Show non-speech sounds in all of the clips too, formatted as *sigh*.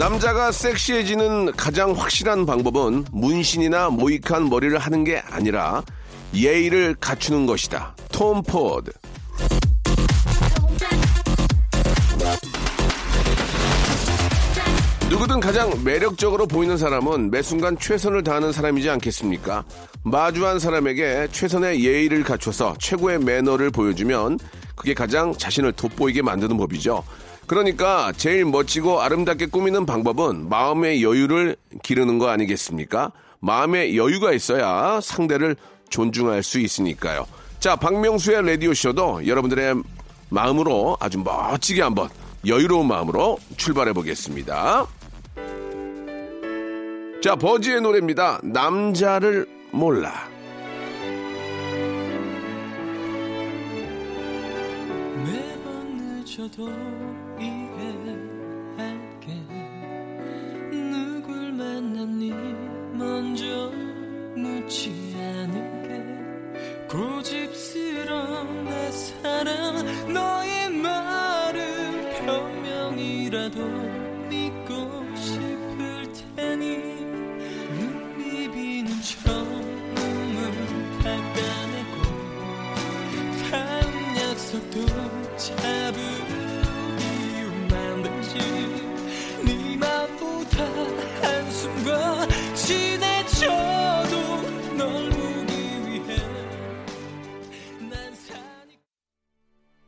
남자가 섹시해지는 가장 확실한 방법은 문신이나 모히칸 머리를 하는 게 아니라 예의를 갖추는 것이다 톰 포드 누구든 가장 매력적으로 보이는 사람은 매 순간 최선을 다하는 사람이지 않겠습니까? 마주한 사람에게 최선의 예의를 갖춰서 최고의 매너를 보여주면 그게 가장 자신을 돋보이게 만드는 법이죠. 그러니까 제일 멋지고 아름답게 꾸미는 방법은 마음의 여유를 기르는 거 아니겠습니까? 마음의 여유가 있어야 상대를 존중할 수 있으니까요. 자, 박명수의 라디오쇼도 여러분들의 마음으로 아주 멋지게 한번 여유로운 마음으로 출발해 보겠습니다. 자, 버지의 노래입니다. 남자를 몰라. 매번 늦어도 만났니 먼저 묻지 않을게 고집스러운 내 사랑 너의 말을 변명이라도 믿고 싶을 테니 눈이 비는 처음을 닦아내고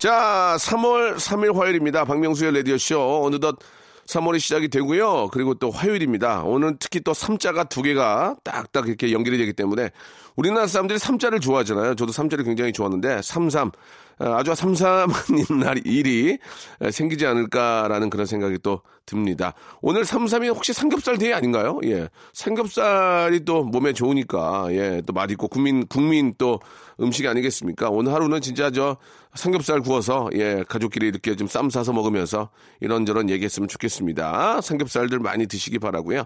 자, 3월 3일 화요일입니다. 박명수의 라디오쇼. 어느덧 3월이 시작이 되고요. 그리고 또 화요일입니다. 오늘 특히 또 3자가 두 개가 딱딱 이렇게 연결이 되기 때문에 우리나라 사람들이 3자를 좋아하잖아요. 저도 3자를 굉장히 좋아하는데 33 어, 아주 삼삼한 *laughs* 날 일이 생기지 않을까라는 그런 생각이 또 듭니다. 오늘 33이 혹시 삼겹살 데이 아닌가요? 예. 삼겹살이 또 몸에 좋으니까 예, 또 맛있고 국민 국민 또 음식이 아니겠습니까? 오늘 하루는 진짜 저 삼겹살 구워서 예, 가족끼리 이렇게 좀 쌈 싸서 먹으면서 이런저런 얘기했으면 좋겠습니다. 삼겹살들 많이 드시기 바라고요.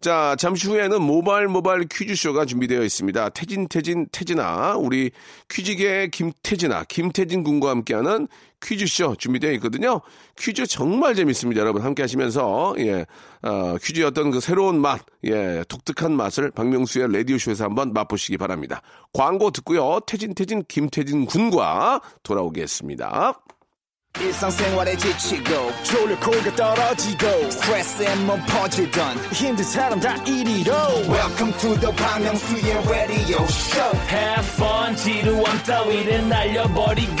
자, 잠시 후에는 모바일 모바일 퀴즈쇼가 준비되어 있습니다. 태진 태진 태진아 우리 퀴즈계 김태진아 김태진 군과 함께하는 퀴즈쇼 준비되어 있거든요. 퀴즈 정말 재밌습니다. 여러분 함께 하시면서, 예, 어, 퀴즈의 어떤 그 새로운 맛, 예, 독특한 맛을 박명수의 라디오쇼에서 한번 맛보시기 바랍니다. 광고 듣고요. 태진, 태진, 김태진 군과 돌아오겠습니다. 지치고, 떨어지고, 퍼지던, welcome to the Bang radio show Have fun 지루함 따위를 날려버리고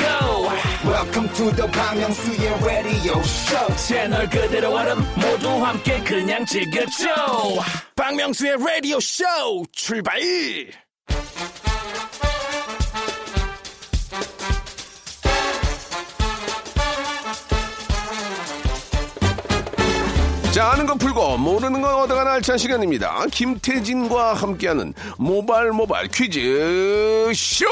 welcome to the Myung-soo's radio show 채널 그대로 얼음 모두 함께 그냥 즐겨줘 박명수의 라디오 쇼 출발 자, 아는 건 풀고, 모르는 건 얻어가는 알찬 시간입니다. 김태진과 함께하는 모바일 모바일 퀴즈 쇼!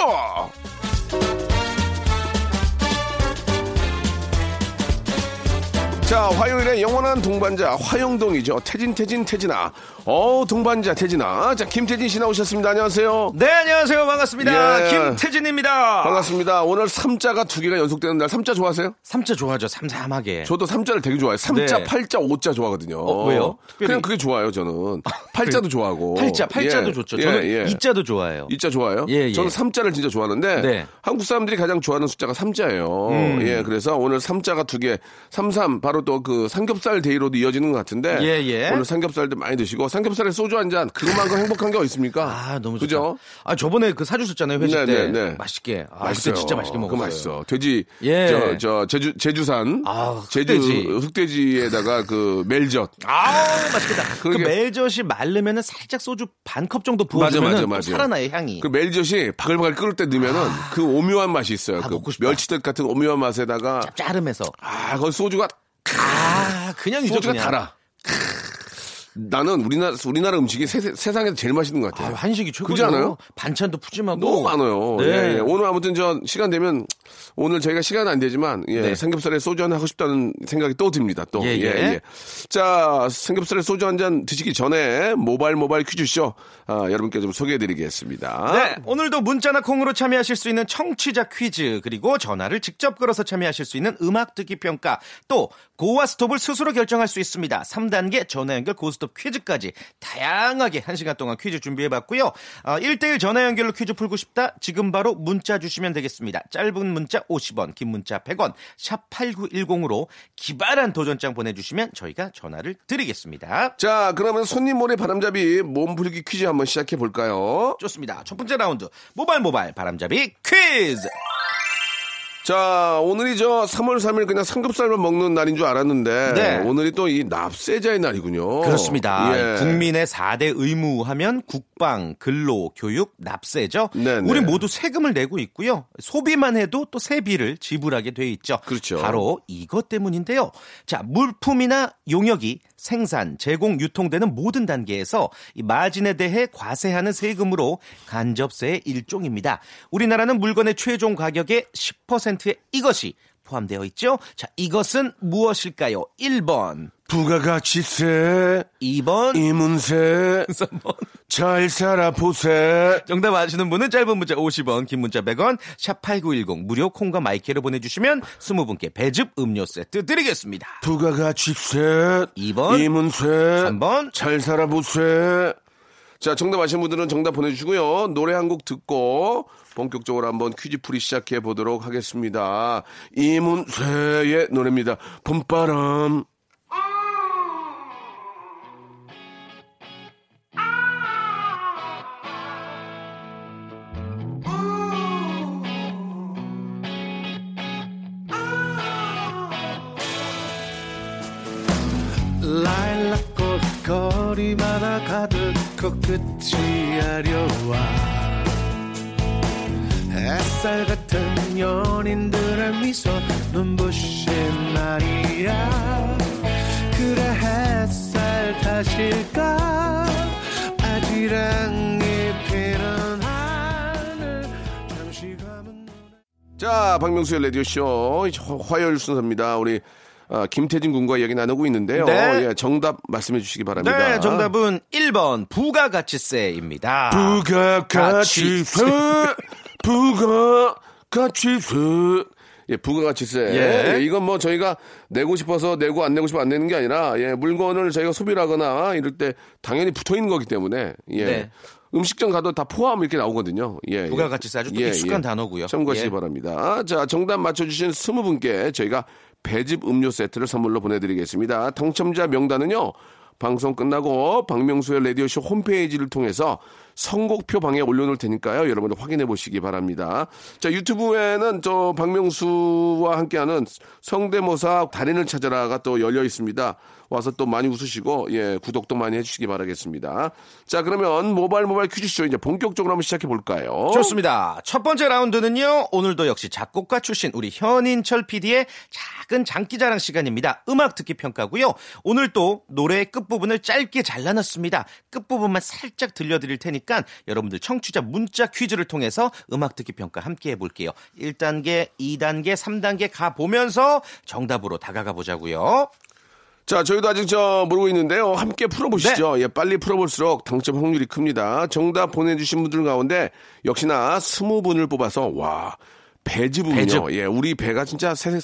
자, 화요일에 영원한 동반자 화영동이죠. 태진, 태진, 태진아. 어, 동반자 태진아. 자, 김태진 씨 나오셨습니다. 안녕하세요. 네, 안녕하세요. 반갑습니다. 예. 김태진입니다. 반갑습니다. 오늘 삼자가 두 개가 연속되는 날. 삼자 좋아하세요? 삼자 좋아하죠. 삼삼하게. 저도 삼자를 되게 좋아해요. 삼자, 네. 팔자, 오자 좋아하거든요. 어, 왜요? 특별히- 그냥 그게 좋아요, 저는. 팔자도 좋아하고. 팔자, 팔자도 예, 좋죠. 예, 저는 예. 이자도 좋아해요. 이자 좋아요? 예, 예. 저는 삼자를 진짜 좋아하는데 네. 한국 사람들이 가장 좋아하는 숫자가 삼자예요. 음. 예, 그래서 오늘 삼자가 두 개, 삼삼 바로 또 그 삼겹살 데이로도 이어지는 것 같은데 예, 예. 오늘 삼겹살도 많이 드시고 삼겹살에 소주 한 잔 그것만큼 행복한 게 어디 있습니까? 아, 너무 좋다. 그죠? 아, 저번에 그 사주셨잖아요. 회식 네, 때. 네, 네. 맛있게. 아, 맛있어요. 그때 진짜 맛있게 먹었어요. 맛있어. 돼지, 예. 저, 저, 제주, 제주산. 아, 제주 흑돼지. 흑돼지에다가 그 멜젓. 아우, 맛있겠다. 그 그러게. 멜젓이 마르면은 살짝 소주 반 컵 정도 부어주면. 살아나요, 향이. 그 멜젓이 바글바글 끓을 때 넣으면은 그 오묘한 맛이 있어요. 아, 그. 멸치젓 같은 오묘한 맛에다가 짭짤하면서. 아, 거기 소주가 아, 그냥이죠, 소주가 그냥. 달아. 나는 우리나라 우리나라 음식이 세, 상에서 제일 맛있는 것 같아요. 아, 한식이 최고죠. 그렇지 않아요? 반찬도 푸짐하고 너무 많아요. 네. 예, 예. 오늘 아무튼 저 시간 되면 오늘 저희가 시간 안 되지만 예, 네. 삼겹살에 소주 한잔 하고 싶다는 생각이 또 듭니다. 또 예, 예. 자 삼겹살에 소주 한 잔 드시기 전에 모바일 모바일 퀴즈쇼 아, 여러분께 좀 소개해드리겠습니다. 네, 오늘도 문자나 콩으로 참여하실 수 있는 청취자 퀴즈 그리고 전화를 직접 걸어서 참여하실 수 있는 음악 듣기 평가 또 고와 스톱을 스스로 결정할 수 있습니다. 3단계 전화 연결 고스톱 퀴즈까지 다양하게 1시간 동안 퀴즈 준비해봤고요. 아, 1대1 전화 연결로 퀴즈 풀고 싶다? 지금 바로 문자 주시면 되겠습니다. 짧은 문자 50원, 긴 문자 100원, 샵 8910으로 기발한 도전장 보내주시면 저희가 전화를 드리겠습니다. 자 그러면 손님 몰래 바람잡이 몸풀기 퀴즈 한번 시작해 볼까요? 좋습니다. 첫 번째 라운드 모바일 모바일 바람잡이 퀴즈. 자, 오늘이 저 3월 3일 그냥 삼겹살만 먹는 날인 줄 알았는데 네. 오늘이 또 이 납세자의 날이군요. 그렇습니다. 예. 국민의 4대 의무 하면 국방, 근로, 교육, 납세죠. 네네. 우리 모두 세금을 내고 있고요. 소비만 해도 또 세비를 지불하게 돼 있죠. 그렇죠. 바로 이것 때문인데요. 자, 물품이나 용역이 생산, 제공, 유통되는 모든 단계에서 이 마진에 대해 과세하는 세금으로 간접세의 일종입니다. 우리나라는 물건의 최종 가격의 10%의 이것이 포함되어 있죠. 자, 이것은 무엇일까요? 1번, 부가가치세, 2번, 이문세, 3번. *laughs* 잘 살아보세. 정답 아시는 분은 짧은 문자 50원, 긴 문자 100원, 샵 8910 무료 콩과 마이크로 보내주시면 20분께 배즙 음료 세트 드리겠습니다. 부가가치세, 2번, 이문세, 3번, 잘 살아보세. 자, 정답 아시는 분들은 정답 보내주시고요. 노래 한 곡 듣고 본격적으로 한번 퀴즈 풀이 시작해 보도록 하겠습니다. 이문세의 노래입니다. 봄바람. 거리마다 가득 코끝이 아려와. 햇살 같은 연인들의 미소 눈부신 날이야. 그래 햇살 탓일까? 아지랑이 피는 하늘. 잠시 감은 자, 박명수의 라디오쇼. 화요일 순서입니다. 우리 아, 김태진 군과 얘기 나누고 있는데요. 네. 예, 정답 말씀해 주시기 바랍니다. 네, 정답은 1번 부가가치세입니다. 부가가치세, 부가가치세. 예, 부가가치세. 예. 예, 이건 뭐 저희가 내고 싶어서 내고 안 내고 싶어 안 내는 게 아니라 예, 물건을 저희가 소비를 하거나 이럴 때 당연히 붙어 있는 거기 때문에 예. 네. 음식점 가도 다 포함 이렇게 나오거든요. 예. 부가가치세 아주 또 익숙한 단어고요. 참고하시기 예. 바랍니다. 자, 정답 맞춰주신 스무 분께 저희가 배즙 음료 세트를 선물로 보내드리겠습니다. 당첨자 명단은요. 방송 끝나고 박명수의 라디오쇼 홈페이지를 통해서 선곡표 방에 올려놓을 테니까요. 여러분들 확인해 보시기 바랍니다. 자, 유튜브에는 저 박명수와 함께하는 성대모사 달인을 찾아라가 또 열려 있습니다. 와서 또 많이 웃으시고, 예, 구독도 많이 해주시기 바라겠습니다. 자, 그러면 모바일 모바일 퀴즈쇼 이제 본격적으로 한번 시작해 볼까요? 좋습니다. 첫 번째 라운드는요. 오늘도 역시 작곡가 출신 우리 현인철 PD의 작은 장기자랑 시간입니다. 음악 듣기 평가고요. 오늘 또 노래의 끝부분을 짧게 잘라놨습니다. 끝부분만 살짝 들려드릴 테니까 여러분들 청취자 문자 퀴즈를 통해서 음악 듣기 평가 함께 해볼게요. 1단계, 2단계, 3단계 가보면서 정답으로 다가가 보자고요. 자, 저희도 아직 저 모르고 있는데요. 함께 풀어보시죠. 네. 예, 빨리 풀어볼수록 당첨 확률이 큽니다. 정답 보내주신 분들 가운데 역시나 스무 분을 뽑아서 와 배즙 음료. 배즙. 예, 우리 배가 진짜 세,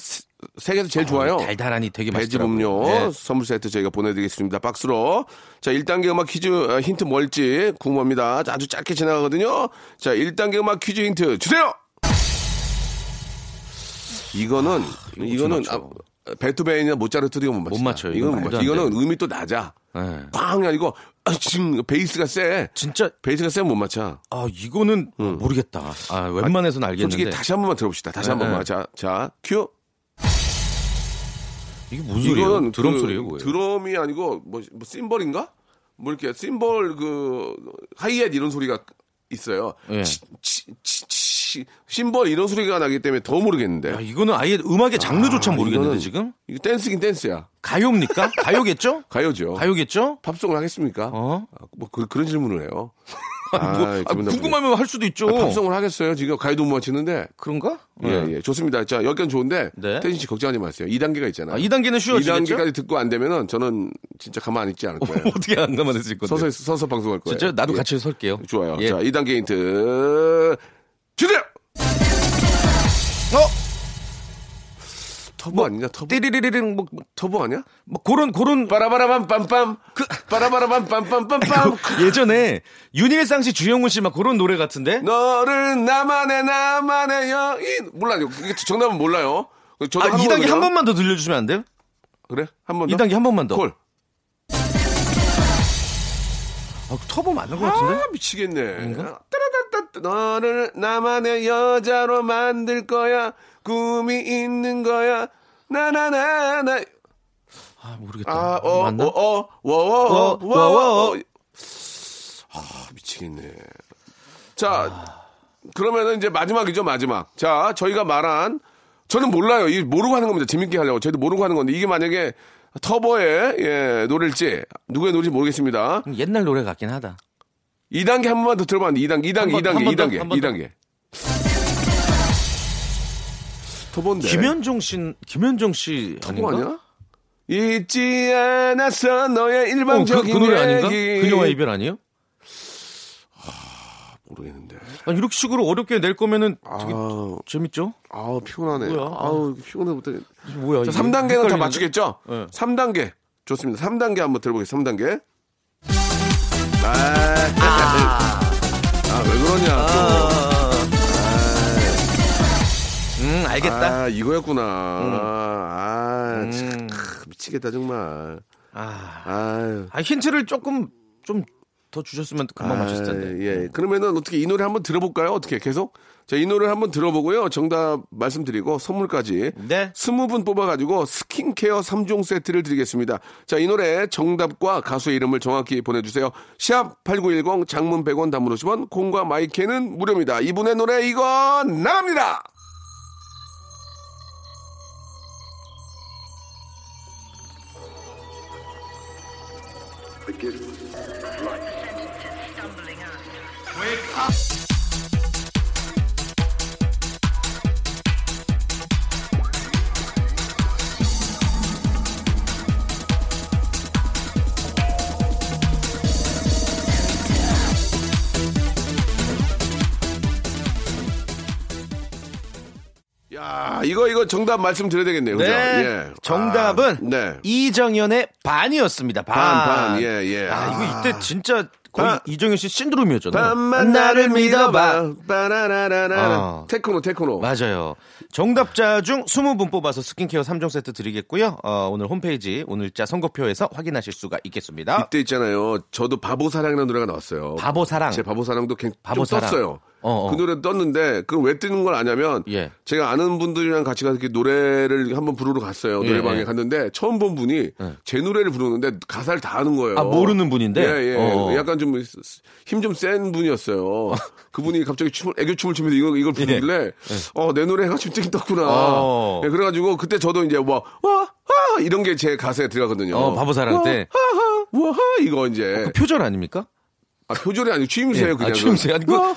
세- 세계에서 제일 좋아요. 달달하니 되게 배즙 맛있더라고요. 음료 네. 선물 세트 저희가 보내드리겠습니다. 박스로. 자, 1단계 음악 퀴즈 어, 힌트 뭘지 궁금합니다. 아주 짧게 지나가거든요. 자, 1단계 음악 퀴즈 힌트 주세요! 이거는, 이거는, 맞춰. 아, 베토벤이나 모차르트도 못 맞춰. 못 맞춰요. 이건 못 맞춰. 안 이거는. 음이 또 낮아. 네. 꽝이 아니고, 아, 지금 베이스가 세. 진짜 베이스가 세면 못 맞춰. 아 이거는 모르겠다. 아 웬만해서는 알겠는데 솔직히 다시 한 번만 들어봅시다. 다시 한 네, 번만. 네. 자, 자, 큐. 이게 무슨 소리예요? 드럼 그 소리예요, 뭐예요? 드럼이 아니고 뭐, 뭐 심벌인가? 뭐 이렇게 심벌 그 하이햇 이런 소리가 있어요. 예. 치, 치, 치, 치 시, 심벌 이런 소리가 나기 때문에 더 모르겠는데. 야, 이거는 아예 음악의 장르조차 아, 모르겠는데 이거는- 지금 이거 댄스긴 댄스야. 가요입니까? 가요겠죠? 가요죠. 가요겠죠? 팝송을 하겠습니까? 어? 아, 뭐 그, 런 질문을 해요. 뭐, 아, 기분 나쁘네. 궁금하면 할 수도 있죠. 아, 팝송을 하겠어요. 지금 가요도 못 맞히는데. 그런가? 예, 예. 좋습니다. 자, 여기까지 좋은데. 네. 태진 씨 걱정하지 마세요. 2단계가 있잖아요. 아, 2단계는 쉬워지겠죠? 2단계까지 듣고 안 되면은 저는 진짜 가만 안 있지 않을 거예요. *laughs* 어떻게 안 가만 있을 건데? 서서, 서서 방송할 거예요. 진짜 나도 예. 같이 설게요. 좋아요. 예. 자, 2단계 힌트. 주세요! 어? 터보 아니냐? 터보? 띠리리리링 뭐, 터보 아니야? 뭐 그런 그런 빠라바라밤 빰빰. 그, 빠라바라밤 빰빰빰빰. 예전에 윤일상 씨, 주영훈 씨 막 그런 노래 같은데? 너를 나만의 나만의 여인. 몰라요. 이게 정답은 몰라요. 저도 아, 한 2단계 거거든요. 한 번만 더 들려주시면 안 돼요? 그래? 한번 더? 2단계 한 번만 더. 콜. 아, 터보 맞는 것 같은데? 아, 미치겠네. 너를 나만의 여자로 만들 거야. 꿈이 있는 거야. 나나나나. 아, 모르겠다. 아, 어, 맞나? 어, 어, 워, 워 워, 워, 워. 워. 아, 미치겠네. 자, 그러면은 이제 마지막이죠, 마지막. 자, 저희가 말한, 저는 몰라요. 이 모르고 하는 겁니다. 재밌게 하려고. 저희도 모르고 하는 건데, 이게 만약에 터보의, 예, 노래일지, 누구의 노래인지 모르겠습니다. 옛날 노래 같긴 하다. 2단계 한 번만 더 들어봤는데, 2단계, 2단계, 한 번, 2단계, 한번 더, 2단계, 한번 더. 2단계. 터보인데. 김현종 씨, 김현종 씨 아닌가? 아니야? 잊지 않았어, 너의 어, 그, 일방적인 그 노래 아닌가? 그녀와 이별 아니에요? 모르겠는데. 아, 이렇게 식으로 어렵게 낼 거면은 되게 아, 재밌죠? 아우, 피곤하네. 뭐야? 아우, 피곤해부터. 뭐야, 자, 이게? 3단계는 다? 맞추겠죠? 네. 3단계. 좋습니다. 3단계 한번 들어보겠습니다. 3단계. 아, 아, 왜 그러냐. 또. 음, 알겠다. 아, 이거였구나. 아, 참, 음. 크, 미치겠다, 정말. 아, 아유. 아, 힌트를 조금 좀 더 주셨으면 금방 맞췄을 텐데. 아, 예. 그러면은 어떻게 이 노래 한번 들어볼까요? 어떻게 계속? 자, 이 노래 한번 들어보고요. 정답 말씀드리고 선물까지. 네. 20분 뽑아가지고 스킨케어 3종 세트를 드리겠습니다. 자, 이 노래 정답과 가수의 이름을 정확히 보내주세요. 샵 8910 장문 100원 단문 50원 콩과 마이케는 무료입니다. 이분의 노래 이거 나갑니다! 야, 이거 이거 정답 말씀드려야 되겠네요. 그죠? 네. 예. 정답은 아, 네. 이정현의 반이었습니다. 반. 반, 반. 예, 예. 아, 이거 아. 이때 진짜 거의 반. 이정현 씨 신드롬이었잖아요. 반만 나를 믿어봐. 빠라라라라. 어. 테크노, 테크노. 맞아요. 정답자 중 20분 뽑아서 스킨케어 3종 세트 드리겠고요. 어, 오늘 홈페이지 오늘자 선곡표에서 확인하실 수가 있겠습니다. 이때 있잖아요. 저도 바보 사랑이라는 노래가 나왔어요. 바보 사랑. 제 바보 사랑도 굉- 바보 좀 사랑. 떴어요. 어, 어. 그 노래 떴는데 그걸 왜 뜨는 걸 아냐면 예. 제가 아는 분들이랑 같이 가서 이렇게 노래를 한번 부르러 갔어요. 예, 노래방에 예. 갔는데 처음 본 분이 제 노래를 부르는데 가사를 다 아는 거예요. 아, 모르는 분인데? 예, 예. 어. 약간 좀 힘 좀 센 분이었어요. *laughs* 그분이 갑자기 춤을 애교 춤을 추면서 이걸 이걸 부르길래 어, 내 노래가 좀 뜨긴 떴구나. 예. 어. 예, 그래가지고 그때 저도 이제 뭐 와, 와, 이런 게 제 가사에 들어가거든요. 어, 바보 사랑 때. 와하, 와하, 이거 이제. 그 표절 아닙니까? 아, 표절이 아니고 추임새예요, 예. 그냥. 아, 추임새. 아니, 그 와하하,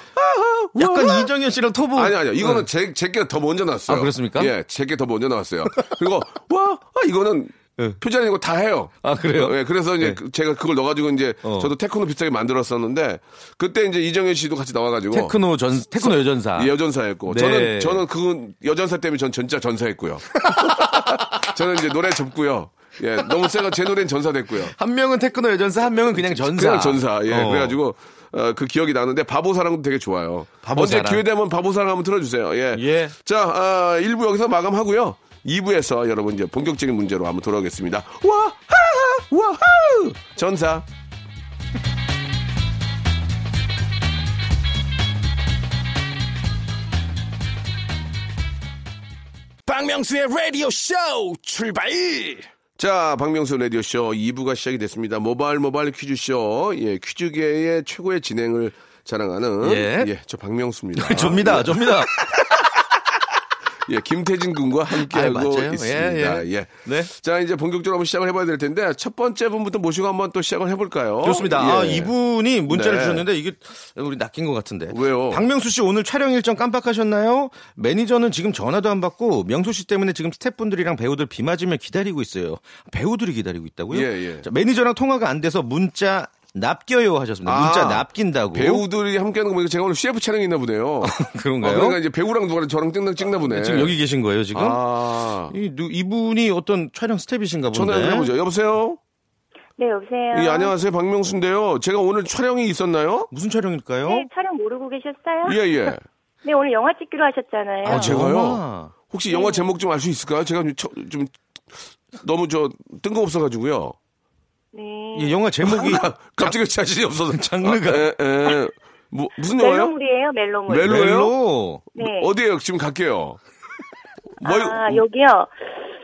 약간 와하. 이정현 씨랑 터보. 아니, 아니요. 이거는 네. 제, 제게 더 먼저 나왔어요. 아, 그렇습니까? 예, 제게 더 먼저 나왔어요. 그리고, *laughs* 와, 아, 이거는 예. 표절이 아니고 다 해요. 아, 그래요? 예, 그래서 이제 네. 그- 제가 그걸 넣어가지고 이제 어. 저도 테크노 비슷하게 만들었었는데 그때 이제 이정현 씨도 같이 나와가지고. 테크노 전, 테크노 여전사. 예, 여전사였고. 네. 저는, 저는 그 여전사 때문에 전 진짜 전사했고요. *laughs* 저는 이제 노래 접고요. 예, 너무 세가 제 노래는 전사됐고요. 한 명은 테크노 여전사, 한 명은 그냥 전사. 그냥 전사. 예. 어. 그래가지고 어, 그 기억이 나는데 바보 사랑도 되게 좋아요. 바보 언제 사랑. 기회 되면 바보 사랑 한번 틀어주세요. 예. 예. 자, 아, 1부 여기서 마감하고요. 2부에서 여러분 이제 본격적인 문제로 한번 돌아오겠습니다. 와 하 와 하 전사. 박명수의 라디오 쇼 출발! 자, 박명수 라디오쇼 2부가 시작이 됐습니다. 모바일 모바일 퀴즈쇼. 예, 퀴즈계의 최고의 진행을 자랑하는 예. 예, 저 박명수입니다. *laughs* 좁니다, 좁니다. *laughs* *laughs* 예, 김태진 군과 함께하고 아, 맞아요. 있습니다. 예, 예, 예. 네. 자, 이제 본격적으로 한번 시작을 해봐야 될 텐데 첫 번째 분부터 모시고 한번 또 시작을 해볼까요? 좋습니다. 아, 예. 이분이 문자를 네. 주셨는데 이게 우리 낚인 것 같은데. 왜요? 박명수 씨 오늘 촬영 일정 깜빡하셨나요? 매니저는 지금 전화도 안 받고 명수 씨 때문에 지금 스태프분들이랑 배우들 비 맞으며 기다리고 있어요. 배우들이 기다리고 있다고요? 예, 예. 자, 매니저랑 통화가 안 돼서 문자 남겨요 하셨습니다. 문자 아, 남긴다고. 배우들이 함께하는 거 보니까 제가 오늘 CF 촬영이 있나 보네요. *laughs* 그런가요? 어, 그러니까 이제 배우랑 누가 저랑 찍나, 찍나 보네. 지금 여기 계신 거예요, 지금? 아, 이, 누- 이분이 어떤 촬영 스태프이신가 본데. 전화 해보죠. 여보세요? 네, 여보세요. 예, 안녕하세요. 박명수인데요. 제가 오늘 촬영이 있었나요? 무슨 촬영일까요? 네, 촬영 모르고 계셨어요? 예, 예. *laughs* 네, 오늘 영화 찍기로 하셨잖아요. 아, 제가요? 혹시 영화 제목 좀 알 수 있을까요? 제가 좀, 처- 좀 너무 저 뜬금없어 가지고요. 네. 예, 영화 제목이 갑자기 자신이 없어서. 장르가. 아, 에, 에. 뭐, 무슨 영화요? 멜로물이에요, 멜로물. 멜로- 멜로예요? 멜로. 네. 어디에요? 지금 갈게요. 뭐, 아, 여기요.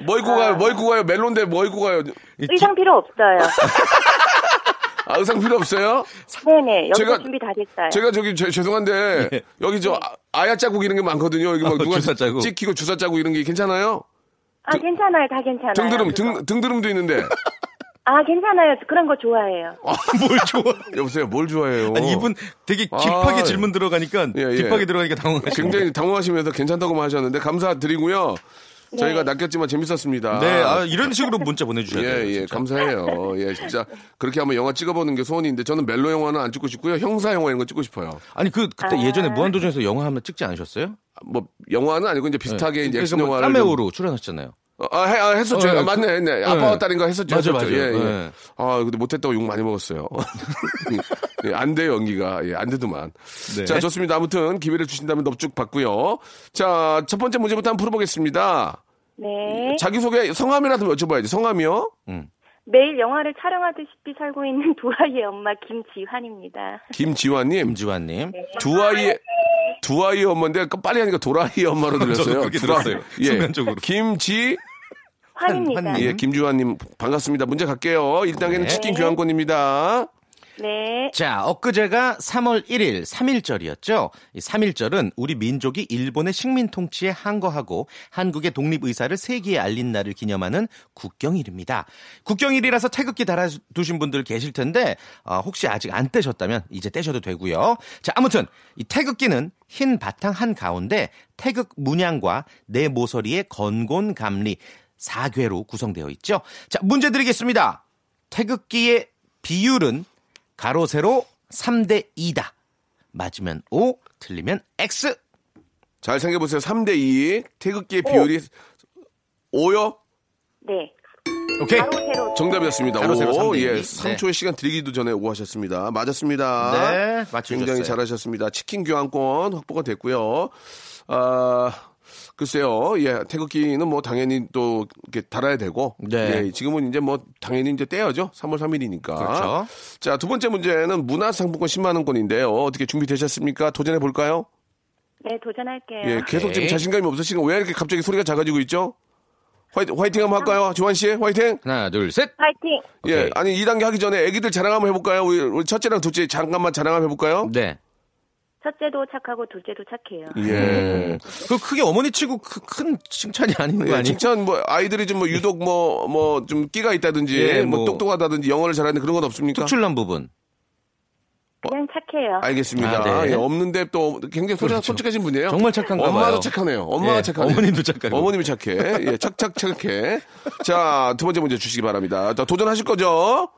뭐 입고 가요? 뭐 입고 가요? 멜로인데 뭐 입고 가요? 의상 필요 없어요. *laughs* 아, 의상 필요 없어요? 네네, 여기 제가- 준비 다 됐어요. 제가 저기 죄- 죄송한데 예. 여기 저 아, 야 자국 이런 게 많거든요. 여기 막 어, 누가 주사 자국. 찍히고 주사 자국 이런 게 괜찮아요? 아, 괜찮아요, 다 괜찮아요. 등드름 그거. 등 등드름도 있는데. 아, 괜찮아요. 그런 거 좋아해요. *laughs* 뭘 좋아. 여보세요. 뭘 좋아해요? 아니, 이분 되게 딥하게 아, 질문 들어가니까 예, 예. 딥하게 들어가니까 당황하시네. 굉장히 당황하시면서 괜찮다고만 하셨는데 감사드리고요. 저희가 낚였지만 재밌었습니다. 네, 아, 이런 식으로 문자 보내주셔야 돼요. 예, 예, 진짜. 감사해요. 예, 진짜 그렇게 한번 영화 찍어보는 게 소원인데 저는 멜로 영화는 안 찍고 싶고요. 형사 영화 이런 거 찍고 싶어요. 아니 그 그때 예전에 무한도전에서 영화 한번 찍지 않으셨어요? 뭐 영화는 아니고 이제 비슷하게 이제 액션 그러니까 뭐 영화를 좀- 까메오로 출연하셨잖아요. 아, 해- 아, 했었죠. 어, 아, 맞네, 네. 아빠와 딸인가 했었죠. 맞아, 했었죠. 맞아요. 예, 예. 네. 아, 근데 못했다고 욕 많이 먹었어요. *laughs* 예, 안 돼요, 연기가. 예, 안 되더만. 네. 자, 좋습니다. 아무튼 기회를 주신다면 넙죽 받고요. 자, 첫 번째 문제부터 한번 풀어보겠습니다. 네. 자기소개 성함이라도 여쭤봐야지. 성함이요? 매일 영화를 촬영하듯이 살고 있는 두 아이의 엄마 김지환입니다. 김지환님. 김지환님. 두 아이, 두 아이 엄마인데 빨리 하니까 도라이 엄마로 들렸어요. 들었어요. 예. 순간적으로. 김지, 환입니다. 환- 예, 김주환님 반갑습니다. 문제 갈게요. 1단계는 네. 치킨 교환권입니다. 네. 자, 엊그제가 3월 1일 3.1절이었죠. 이 3.1절은 우리 민족이 일본의 식민 통치에 항거하고 한국의 독립 의사를 세계에 알린 날을 기념하는 국경일입니다. 국경일이라서 태극기 달아두신 분들 계실 텐데 어, 혹시 아직 안 떼셨다면 이제 떼셔도 되고요. 자, 아무튼 이 태극기는 흰 바탕 한 가운데 태극 문양과 네 모서리의 건곤 감리 사괴로 구성되어 있죠. 자, 문제 드리겠습니다. 태극기의 비율은 가로 세로 3대 2다. 맞으면 O, 틀리면 X. 잘 생각해보세요. 3대 2. 태극기의 비율이 5요? 네. 오케이. 정답이었습니다. 가로, 세로, 오, 3대 2. 예. 네. 3초의 시간 드리기도 전에 오고 하셨습니다. 맞았습니다. 네, 맞추셨어요. 굉장히 잘하셨습니다. 치킨 교환권 확보가 됐고요. 아, 글쎄요. 예. 태극기는 뭐 당연히 또 이렇게 달아야 되고. 네. 예. 지금은 이제 뭐 당연히 이제 떼야죠. 3월 3일이니까. 그렇죠. 자, 두 번째 문제는 문화상품권 10만원권인데요. 어떻게 준비되셨습니까? 도전해 볼까요? 네, 도전할게요. 예, 계속 오케이. 지금 자신감이 없으시고 왜 이렇게 갑자기 소리가 작아지고 있죠? 화이팅, 화이팅 한번 할까요? 조한 씨, 화이팅! 하나, 둘, 셋. 파이팅! 예, 오케이. 아니, 2단계 하기 전에 애기들 자랑 한번 해볼까요? 우리, 우리 첫째랑 둘째 잠깐만 자랑 한번 해볼까요? 네. 첫째도 착하고 둘째도 착해요. 예. 그 크게 어머니 치고 크- 큰 칭찬이 아닌 거 예, 아니에요? 칭찬 뭐 아이들이 좀 뭐 유독 뭐 뭐 좀 끼가 있다든지 예, 뭐, 뭐 똑똑하다든지 영어를 잘하는 그런 건 없습니까? 특출난 부분. 그냥 착해요. 알겠습니다. 아, 네. 예, 없는데 또 굉장히 솔직, 그렇죠. 솔직하신 분이에요. 정말 착한가 엄마도 봐요. 착하네요. 엄마가 예, 착하네요. 어머님도 착하고. 어머님이 착해. 예, 착착 착해. 자, 두 번째 문제 주시기 바랍니다. 자, 도전하실 거죠?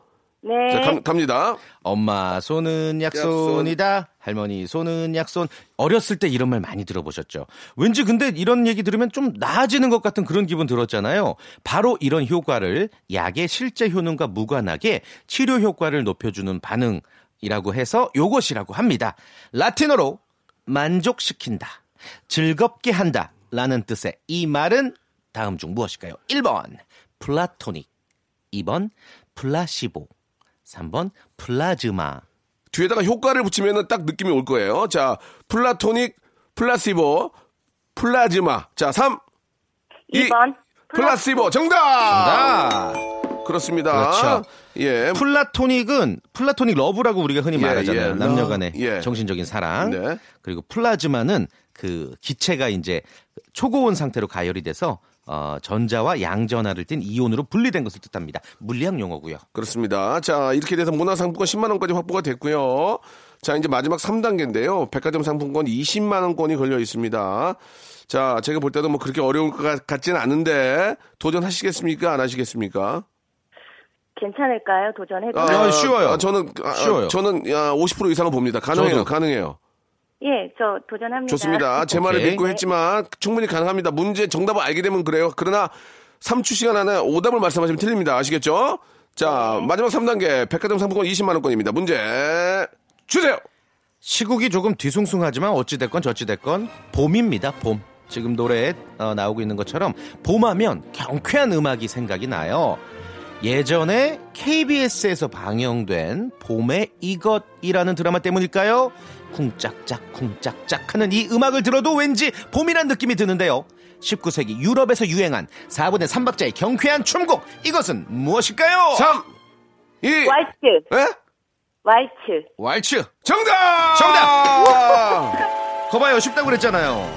네. 자, 감- 갑니다. 엄마 손은 약손이다. 할머니 손은 약손. 어렸을 때 이런 말 많이 들어보셨죠? 왠지 근데 이런 얘기 들으면 좀 나아지는 것 같은 그런 기분 들었잖아요. 바로 이런 효과를 약의 실제 효능과 무관하게 치료 효과를 높여주는 반응이라고 해서 요것이라고 합니다. 라틴어로 만족시킨다. 즐겁게 한다. 라는 뜻의 이 말은 다음 중 무엇일까요? 1번 플라토닉 2번 플라시보 3번 플라즈마. 뒤에다가 효과를 붙이면 딱 느낌이 올 거예요. 자, 플라토닉, 플라시보, 플라즈마. 자, 3, 2, 2번. 플라시보. 정답! 아. 그렇습니다. 그렇죠. 예. 플라토닉은 플라토닉 러브라고 우리가 흔히 예, 말하잖아요. 예. 남녀간의 예. 정신적인 사랑. 네. 그리고 플라즈마는 그 기체가 이제 초고온 상태로 가열이 돼서 어, 전자와 양전하를 띤 이온으로 분리된 것을 뜻합니다. 물리학 용어고요. 그렇습니다. 자, 이렇게 돼서 문화상품권 10만 원까지 확보가 됐고요. 자, 이제 마지막 3단계인데요. 백화점 상품권 20만 원권이 걸려 있습니다. 자, 제가 볼 때도 뭐 그렇게 어려울 것 같- 같지는 않은데, 도전하시겠습니까? 안 하시겠습니까? 괜찮을까요? 도전해도. 아, 쉬워요. 아, 저는, 아, 쉬워요. 저는 야, 50% 이상은 봅니다. 가능해요. 저도. 가능해요. 예, 저 도전합니다. 좋습니다. 제 말을 오케이. 믿고 했지만 충분히 가능합니다. 문제 정답을 알게 되면 그래요. 그러나 3초 시간 안에 오답을 말씀하시면 틀립니다. 아시겠죠? 자, 마지막 3단계 백화점 상품권 20만 원권입니다. 문제 주세요. 시국이 조금 뒤숭숭하지만 어찌됐건 저찌됐건 봄입니다. 봄. 지금 노래에 어, 나오고 있는 것처럼 봄하면 경쾌한 음악이 생각이 나요. 예전에 KBS에서 방영된 봄의 이것이라는 드라마 때문일까요? 쿵짝짝 쿵짝짝 하는 이 음악을 들어도 왠지 봄이란 느낌이 드는데요. 19세기 유럽에서 유행한 4분의 3박자의 경쾌한 춤곡 이것은 무엇일까요? 3, 2, 와이츠, 예? 와이츠. 왈츠 정답! 정답! *laughs* 거봐요 쉽다고 그랬잖아요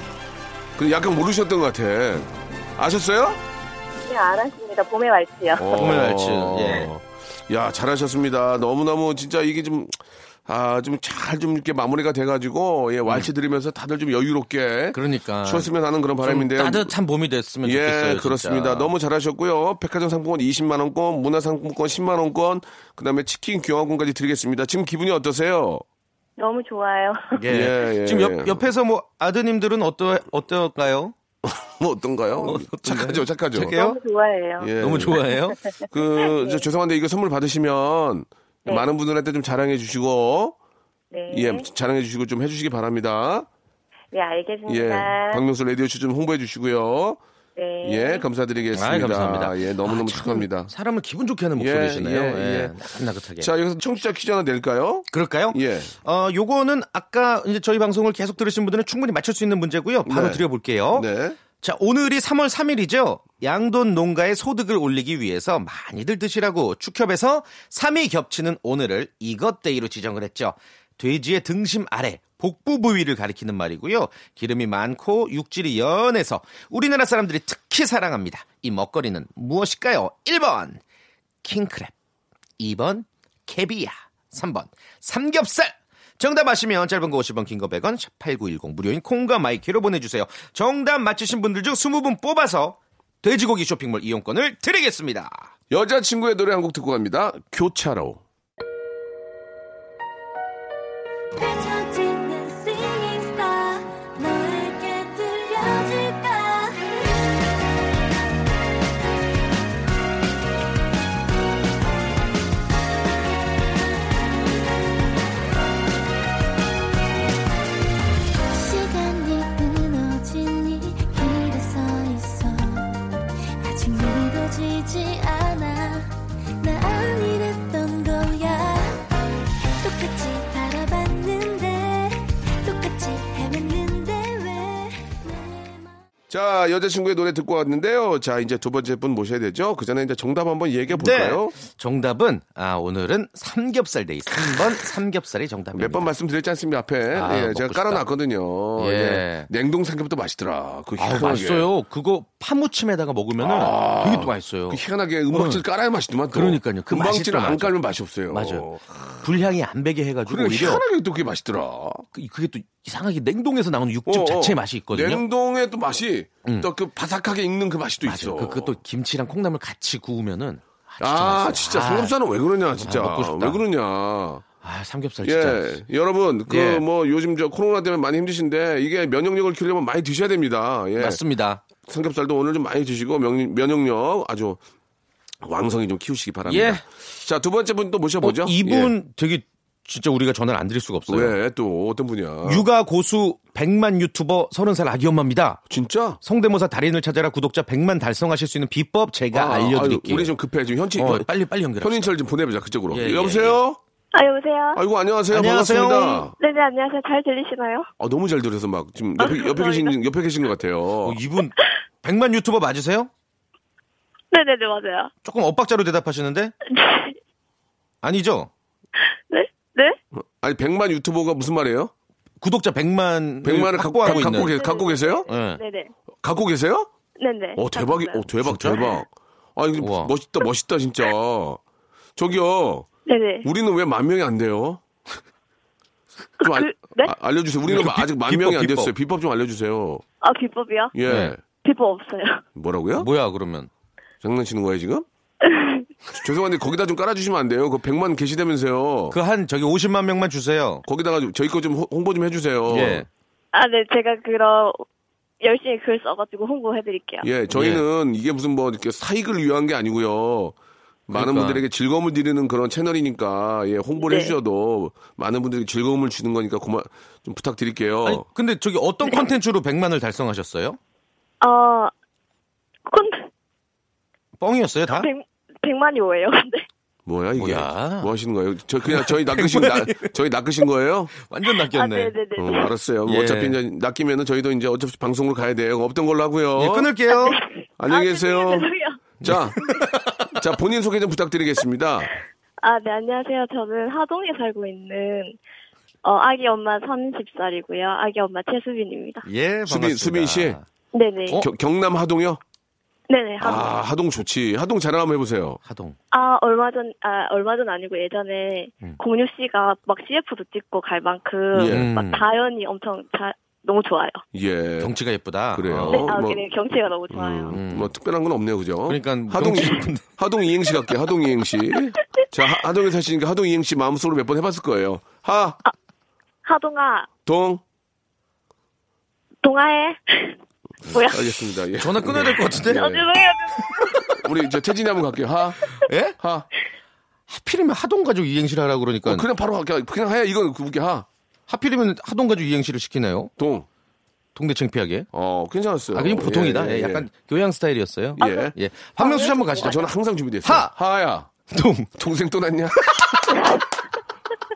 그 약간 모르셨던 것 같아. 아셨어요? 네, 알았습니다. 봄의 왈츠요. 봄의 왈츠, 어. 예. 야, 잘하셨습니다. 너무너무 진짜 이게 좀, 아, 좀 잘 좀 이렇게 마무리가 돼가지고, 예, 왈츠 들으면서 다들 좀 여유롭게. 그러니까 추웠으면 하는 그런 좀 바람인데요. 따뜻한 봄이 됐으면 예, 좋겠어요. 진짜. 그렇습니다. 너무 잘하셨고요. 백화점 상품권 20만 원권, 문화상품권 10만 원권, 그 다음에 치킨 교환권까지 드리겠습니다. 지금 기분이 어떠세요? 너무 좋아요. 예. 예, 예, 지금 예. 옆, 옆에서 뭐 아드님들은 어떠 어떨까요? *laughs* 뭐 어떤가요? 착하죠, 착하죠. 착해요? 너무 좋아해요. 예. 너무 좋아해요. 그, 저 죄송한데 이거 선물 받으시면 네. 많은 분들한테 좀 자랑해 주시고, 네. 예, 자랑해 주시고 좀 해주시기 바랍니다. 네, 알겠습니다. 예, 박명수 라디오쇼 좀 홍보해 주시고요. 네. 예, 감사드리겠습니다. 아이, 감사합니다. 예, 너무너무 아, 참 축하합니다. 사람을 기분 좋게 하는 예, 목소리시네요. 예, 예, 예. 나긋나긋하게. 자, 여기서 청취자 퀴즈 하나 낼까요? 그럴까요? 예. 어, 요거는 아까 이제 저희 방송을 계속 들으신 분들은 충분히 맞출 수 있는 문제고요. 바로 네. 드려볼게요. 네. 자, 오늘이 3월 3일이죠. 양돈 농가의 소득을 올리기 위해서 많이들 드시라고 축협에서 3이 겹치는 오늘을 이것데이로 지정을 했죠. 돼지의 등심 아래 복부 부위를 가리키는 말이고요. 기름이 많고 육질이 연해서 우리나라 사람들이 특히 사랑합니다. 이 먹거리는 무엇일까요? 1번 킹크랩 2번 캐비아 3번 삼겹살 정답 아시면 짧은 거 50원 긴 거 100원 샵8910 무료인 콩과 my K로 보내주세요 정답 맞히신 분들 중 20분 뽑아서 돼지고기 쇼핑몰 이용권을 드리겠습니다 여자친구의 노래 한 곡 듣고 갑니다. 교차로. 자, 여자친구의 노래 듣고 왔는데요. 자, 이제 두 번째 분 모셔야 되죠. 그 전에 이제 정답 한번 얘기해 볼까요? 네. 정답은 아 오늘은 삼겹살 데이 3번 삼겹살이 정답입니다 몇 번 말씀드렸지 않습니까, 앞에. 아, 예, 제가. 깔아놨거든요. 예. 예. 냉동 삼겹도 맛있더라. 그 아. 맛있어요 그거 파무침에다가 먹으면은 되게 또 맛있어요 그 희한하게 은박지를 깔아야 맛있더만. 또. 그러니까요. 그 은박지를 또 안. 깔면 맛이 없어요. 맞아요 불향이 안 배게 해가지고 그래, 오히려 희한하게 또 그게 맛있더라. 그- 그게 또 이상하게 냉동에서 나오는 육즙 어, 어. 자체의 맛이 있거든요. 냉동의 또 맛이 또그 바삭하게 익는 그 맛이 또 있어. 맞아요. 그, 그것도 김치랑 콩나물 같이 구우면은 아, 진짜 아. 진짜 아, 삼겹살은 왜 그러냐, 진짜. 싶다. 왜 그러냐. 아, 삼겹살 진짜. 예, 여러분, 그 예. 뭐 요즘 저 코로나 때문에 많이 힘드신데 이게 면역력을 키우려면 많이 드셔야 됩니다. 예. 맞습니다. 삼겹살도 오늘 좀 많이 드시고 면, 면역력 아주 왕성히 좀 키우시기 바랍니다. 예. 자, 두 번째 분또 어, 모셔보죠. 이분 되게 진짜 우리가 전화를 안 드릴 수가 예. 없어요. 왜? 또 어떤 분이야? 육아 고수 100만 유튜버 30살 아기 엄마입니다. 진짜? 성대모사 달인을 찾아라 구독자 100만 달성하실 수 있는 비법 제가 아, 알려드릴게요. 아유, 우리 좀 급해. 지금 현치. 어, 빨리 빨리 연결합시다. 현인철 좀 보내보자, 그쪽으로. 예, 예, 여보세요? 아, 여보세요? 아이고, 안녕하세요. 안녕하세요. 반갑습니다. 네네, 안녕하세요. 잘 들리시나요? 아, 너무 잘 들어서 막 지금 옆에, 옆에 계신, 옆에 계신 것 같아요. 어, 이분 100만 유튜버 맞으세요? 네네네, 맞아요. 조금 엇박자로 대답하시는데? 아니죠? 네? 네? 아니 100만 유튜버가 무슨 말이에요? 구독자 100만 100만을 갖고, 갖고, 있는. 계, 갖고 계세요? 예. 네네. 갖고 계세요? 네네. 어 대박이. 어 대박 진짜? 대박. 아니. 멋있다 멋있다 진짜. 저기요, 네네. 우리는 왜 만 명이 안 돼요? 좀 알, 그, 네? 아, 알려주세요. 우리는 비- 아직 만 비법, 명이 안 비법. 됐어요. 비법 좀 알려주세요. 아, 비법이요? 예. 네. 비법 없어요. 뭐라고요? 뭐야 그러면? 장난치는 거예요 지금? *laughs* 죄송한데 거기다 좀 깔아주시면 안 돼요? 그 100만 계시다면서요. 그 한 저기 50만 명만 주세요. 거기다가 좀 저희 거 좀 홍보 좀 해주세요. 예. 아, 네, 제가 그럼 열심히 글 써가지고 홍보해드릴게요. 예, 저희는 이게 무슨 뭐 이렇게 사익을 위한 게 아니고요. 많은 그러니까. 분들에게 즐거움을 드리는 그런 채널이니까 예, 홍보를 네. 해주셔도 많은 분들이 즐거움을 주는 거니까 고마 좀 부탁드릴게요. 아니, 근데 저기 어떤 콘텐츠로 100만을 달성하셨어요? 어, 콘, 뻥이었어요 다? 백, 백만이 뭐예요, 근데? 뭐야 이게? 뭐야? 뭐 하시는 거예요? 저 그냥 저희 *laughs* 낚으신 나, 저희 낚으신 거예요? 완전 아, 낚였네. 네네네. 어, 알았어요. 예. 어차피 이제 낚이면은 저희도 이제 어차피 방송으로 가야 돼요. 없던 걸로 하고요. 예, 끊을게요. 안녕히 아, 계세요. 죄송해요, 죄송해요. 자, *laughs* 자 본인 소개 좀 부탁드리겠습니다. 아, 네, 안녕하세요. 저는 하동에 살고 있는, 어, 아기 엄마 30살이고요. 아기 엄마 최수빈입니다. 예, 반갑습니다. 수빈 수빈 씨 네네. 어? 겨- 경남 하동요? 네네, 하동. 아 하동 좋지. 하동 자랑 한번 해보세요. 하동. 아, 얼마 전, 아, 얼마 전 아니고 예전에 공유 씨가 막 CF도 찍고 갈 만큼 예. 막 자연이 엄청 자, 너무 좋아요. 예. 경치가 예쁘다. 그래요. 어. 네, 아, 뭐- 네, 경치가 너무 좋아요. 음, 뭐 특별한 건 없네요, 그죠? 그러니까 하동 경치 예쁜데. *laughs* 하동 이행시 갈게요. 하동 이행시. 자 하, 동에 사시니까 하동 이행시 마음속으로 몇 번 해봤을 거예요. 하, 하동아, 동. 동아해. 뭐야? 알겠습니다. 예. 전화 끊어야 될 것 같은데? 아, 죄송해요. 우리 저 태진이 한번 갈게요. 하, 예? 하. 하필이면 하동 가족 이행시를 하라고 그러니까. 어, 그냥 바로 갈게요. 그냥 해. 이건 그게 하, 하필이면 하동 가족 이행시를 시키네요. 동. 동네 창피하게. 어, 괜찮았어요. 아, 그냥 보통이다. 예, 예, 예, 약간 교양 스타일이었어요. 예. 예. 박명수 씨 한번 가시죠. 아, 저는 항상 준비됐어요. 하! 하야. 동. 동생 또 났냐? *laughs*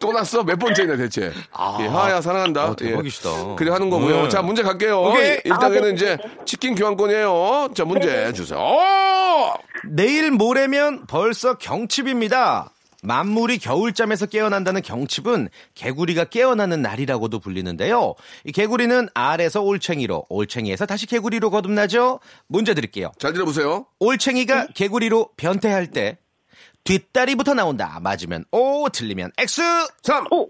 또 났어? 몇 번째냐 대체? 예, 하야 사랑한다. 아, 대박이시다. 예. 그래 하는 거고요. 네. 자 문제 갈게요. 오케이. 1단계는 아, 네, 이제 네, 네. 치킨 교환권이에요. 자 문제 주세요. 오! 내일 모레면 벌써 경칩입니다. 만물이 겨울잠에서 깨어난다는 경칩은 개구리가 깨어나는 날이라고도 불리는데요. 이 개구리는 알에서 올챙이로, 올챙이에서 다시 개구리로 거듭나죠. 문제 드릴게요. 잘 들어보세요. 올챙이가 개구리로 변태할 때 뒷다리부터 나온다. 맞으면 O, 틀리면 X. 3. 오.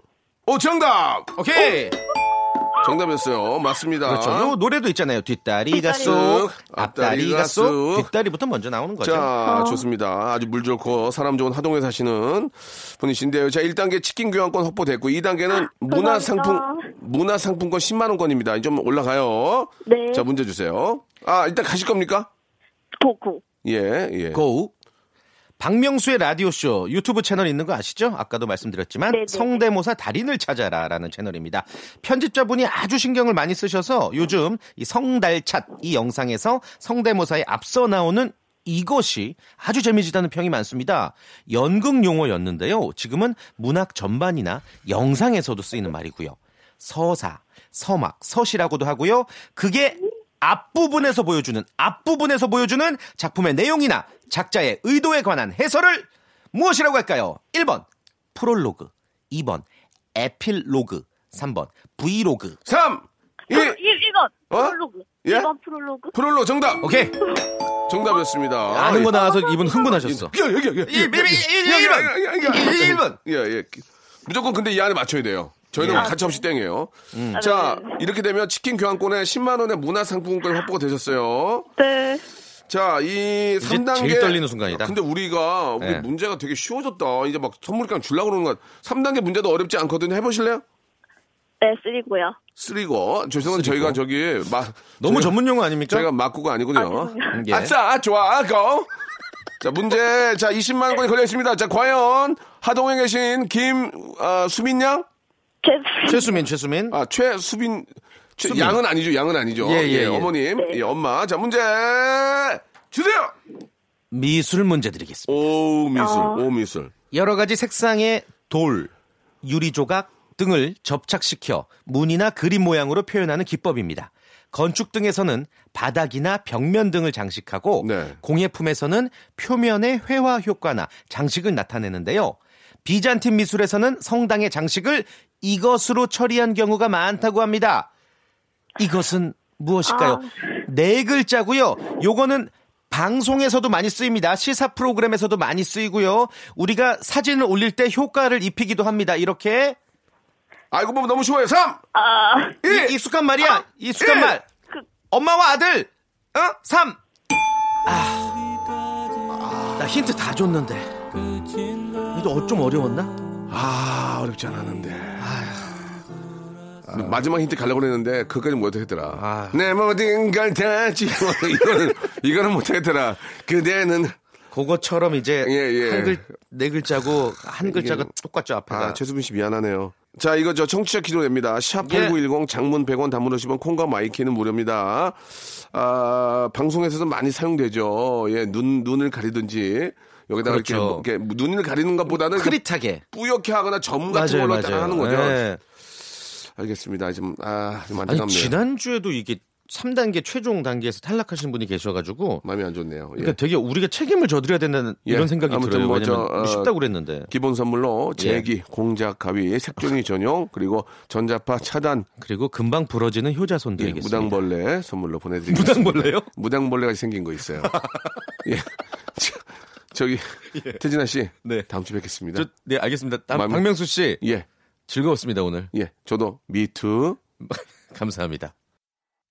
오 정답. 오케이. 정답이었어요. 맞습니다. 그렇죠. 요 노래도 있잖아요. 뒷다리가 뒷다리. 쏙, 앞다리가 쏙. 쑥. 뒷다리부터 먼저 나오는 거죠. 자, 좋습니다. 아주 물 좋고 사람 좋은 하동에 사시는 분이신데요. 자, 1단계 치킨 교환권 확보됐고 2단계는 문화 상품 문화 상품권 10만 원권입니다. 좀 올라가요. 네. 자, 문제 주세요. 아, 일단 가실 겁니까? 고고. 예, 예. 고. 박명수의 라디오쇼 유튜브 채널 있는 거 아시죠? 아까도 말씀드렸지만 네네. 성대모사 달인을 찾아라라는 채널입니다. 편집자분이 아주 신경을 많이 쓰셔서 요즘 이 성달찻 이 영상에서 성대모사에 앞서 나오는 이것이 아주 재미지다는 평이 많습니다. 연극 용어였는데요. 지금은 문학 전반이나 영상에서도 쓰이는 말이고요. 서사, 서막, 서시라고도 하고요. 그게 앞부분에서 보여주는 앞부분에서 보여주는 작품의 내용이나 작자의 의도에 관한 해설을 무엇이라고 할까요? 1번 프롤로그, 2번 에필로그, 3번 브이로그. 3 2 1, 1번. 어? 프롤로그. 예? 1번 프롤로그. 프롤로 정답. 오케이. 정답이었습니다. 아는 거 나와서 이분 흥분하셨어. 야, 야, 야, 야, 야, 일, 일, 일, 일, 야, 일 번. 야, 야, 야, 야. 일, 일 번. 예, 예. 무조건 근데 이 안에 맞춰야 돼요. 저희는 예. 가차 없이 땡이에요. 음. 자, 이렇게 되면 치킨 교환권에 10만 원의 문화상품권이 확보가 되셨어요. 네. 자, 이 3단계 제일 떨리는 순간이다. 근데 우리가 우리 네. 문제가 되게 쉬워졌다. 이제 막 선물 그냥 주려고 그러는 것. 3단계 문제도 어렵지 않거든요. 해 보실래요? 네, 쓰리고요. 쓰리고. 죄송한데. 저희가 저기 마 너무 저희가- 전문 용어 아닙니까? 저희가 맞고가 아니거든요. 아, 죄송해요. 예. 아싸, 좋아, 고! 자, 문제. 자, 20만 원권이 걸려 있습니다. 자, 과연 하동에 계신 김 아, 수민 양? 최, 최수민, 최수민. 아, 최수빈 최- 수빈. 양은 아니죠. 양은 아니죠. 예, 예, 예. 어머님, 네. 예, 엄마. 자, 문제 주세요. 미술 문제 드리겠습니다. 오, 미술. 어. 오, 미술. 여러 가지 색상의 돌, 유리 조각 등을 접착시켜 문이나 그림 모양으로 표현하는 기법입니다. 건축 등에서는 바닥이나 벽면 등을 장식하고 네. 공예품에서는 표면의 회화 효과나 장식을 나타내는데요. 비잔틴 미술에서는 성당의 장식을 이것으로 처리한 경우가 많다고 합니다. 이것은 무엇일까요? 네 글자고요. 요거는 방송에서도 많이 쓰입니다. 시사 프로그램에서도 많이 쓰이고요. 우리가 사진을 올릴 때 효과를 입히기도 합니다. 이렇게 아이고 뭐 너무 쉬워요. 3, 아, 1. 이- 익숙한 말이야. 익숙한 일. 말. 엄마와 아들. 어? 3. 아. 나 힌트 다 줬는데. 이거 어- 좀 어려웠나? 아 어렵지 않았는데. 마지막 힌트 가려고 그랬는데 그까지 못하겠더라. 아. 내 모든 걸 다 지워 *laughs* 이거는 이거는 못하겠더라. 그대는 그거처럼 이제 예, 예. 한 글 네 글자고 한 글자가 똑같죠 앞에가. 아 최수빈 씨 미안하네요. 자 이거 저 청취자 기도 됩니다. 샵8910 장문 100원 단문 50원 콩과 my K는 무료입니다. 아 방송에서도 많이 사용되죠. 예 눈 눈을 가리든지 여기다가 그렇죠. 이렇게, 이렇게 눈을 가리는 것보다는 흐릿하게. 뿌옇게 하거나 점 같은 맞아요, 걸로 딱 맞아요. 하는 거죠. 예. 알겠습니다. 좀, 아, 좀 아니 안타깝네요. 지난주에도 이게 3단계 최종 단계에서 탈락하신 분이 계셔가지고 마음이 안 좋네요. 예. 그러니까 되게 우리가 책임을 져드려야 된다는 예. 이런 생각이 들어요. 뭐 왜냐면 저, 어, 쉽다고 그랬는데 기본 선물로 예. 제기, 공작, 가위, 색종이 전용, 그리고 전자파 차단, 그리고 금방 부러지는 효자손 예, 드리겠습니다. 무당벌레 선물로 보내드리겠습니다. 무당벌레요? 무당벌레가 생긴 거 있어요. *laughs* 예. 저, 저기, 태진아 씨. 네. 다음 주에 뵙겠습니다. 저, 네 알겠습니다. 다음 마음이- 박명수 씨 예, 즐거웠습니다 오늘. 예. 저도 me too. *laughs* 감사합니다.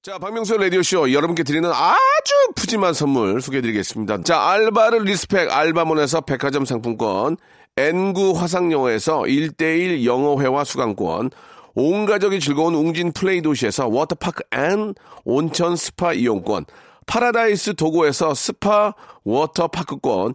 자, 박명수 라디오쇼 여러분께 드리는 아주 푸짐한 선물 소개해드리겠습니다. 자, 알바를 respect 알바몬에서 백화점 상품권, 엔구 화상영어에서 1대1 영어회화 수강권, 온 가족이 즐거운 웅진 플레이 도시에서 워터파크 and 온천 스파 이용권, 파라다이스 도고에서 스파 워터파크권,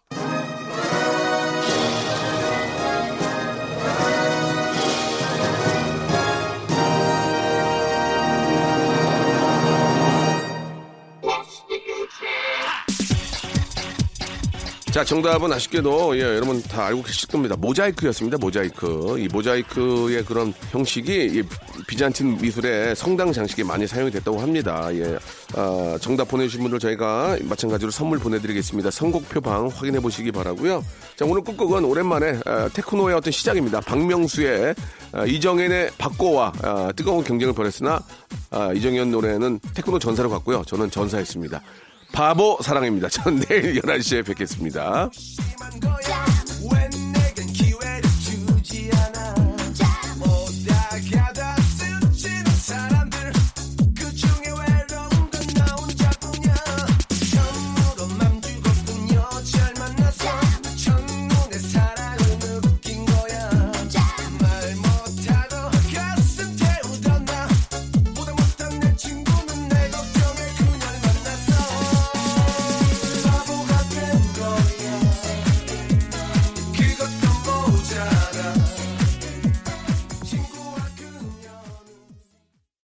자, 정답은 아쉽게도, 예, 여러분 다 알고 계실 겁니다. 모자이크였습니다, 모자이크. 이 모자이크의 그런 형식이 이 비잔틴 미술의 성당 장식에 많이 사용이 됐다고 합니다. 예. 아, 정답 보내주신 분들 저희가 마찬가지로 선물 보내드리겠습니다. 선곡표 방 확인해 보시기 바라고요 자, 오늘 끝곡은 오랜만에 아, 테크노의 어떤 시작입니다. 박명수의 아, 이정현의 박고와 아, 뜨거운 경쟁을 벌였으나 아, 이정현 노래는 테크노 전사로 갔고요. 저는 전사했습니다. 바보 사랑입니다. 전 내일 *laughs* 11시에 뵙겠습니다.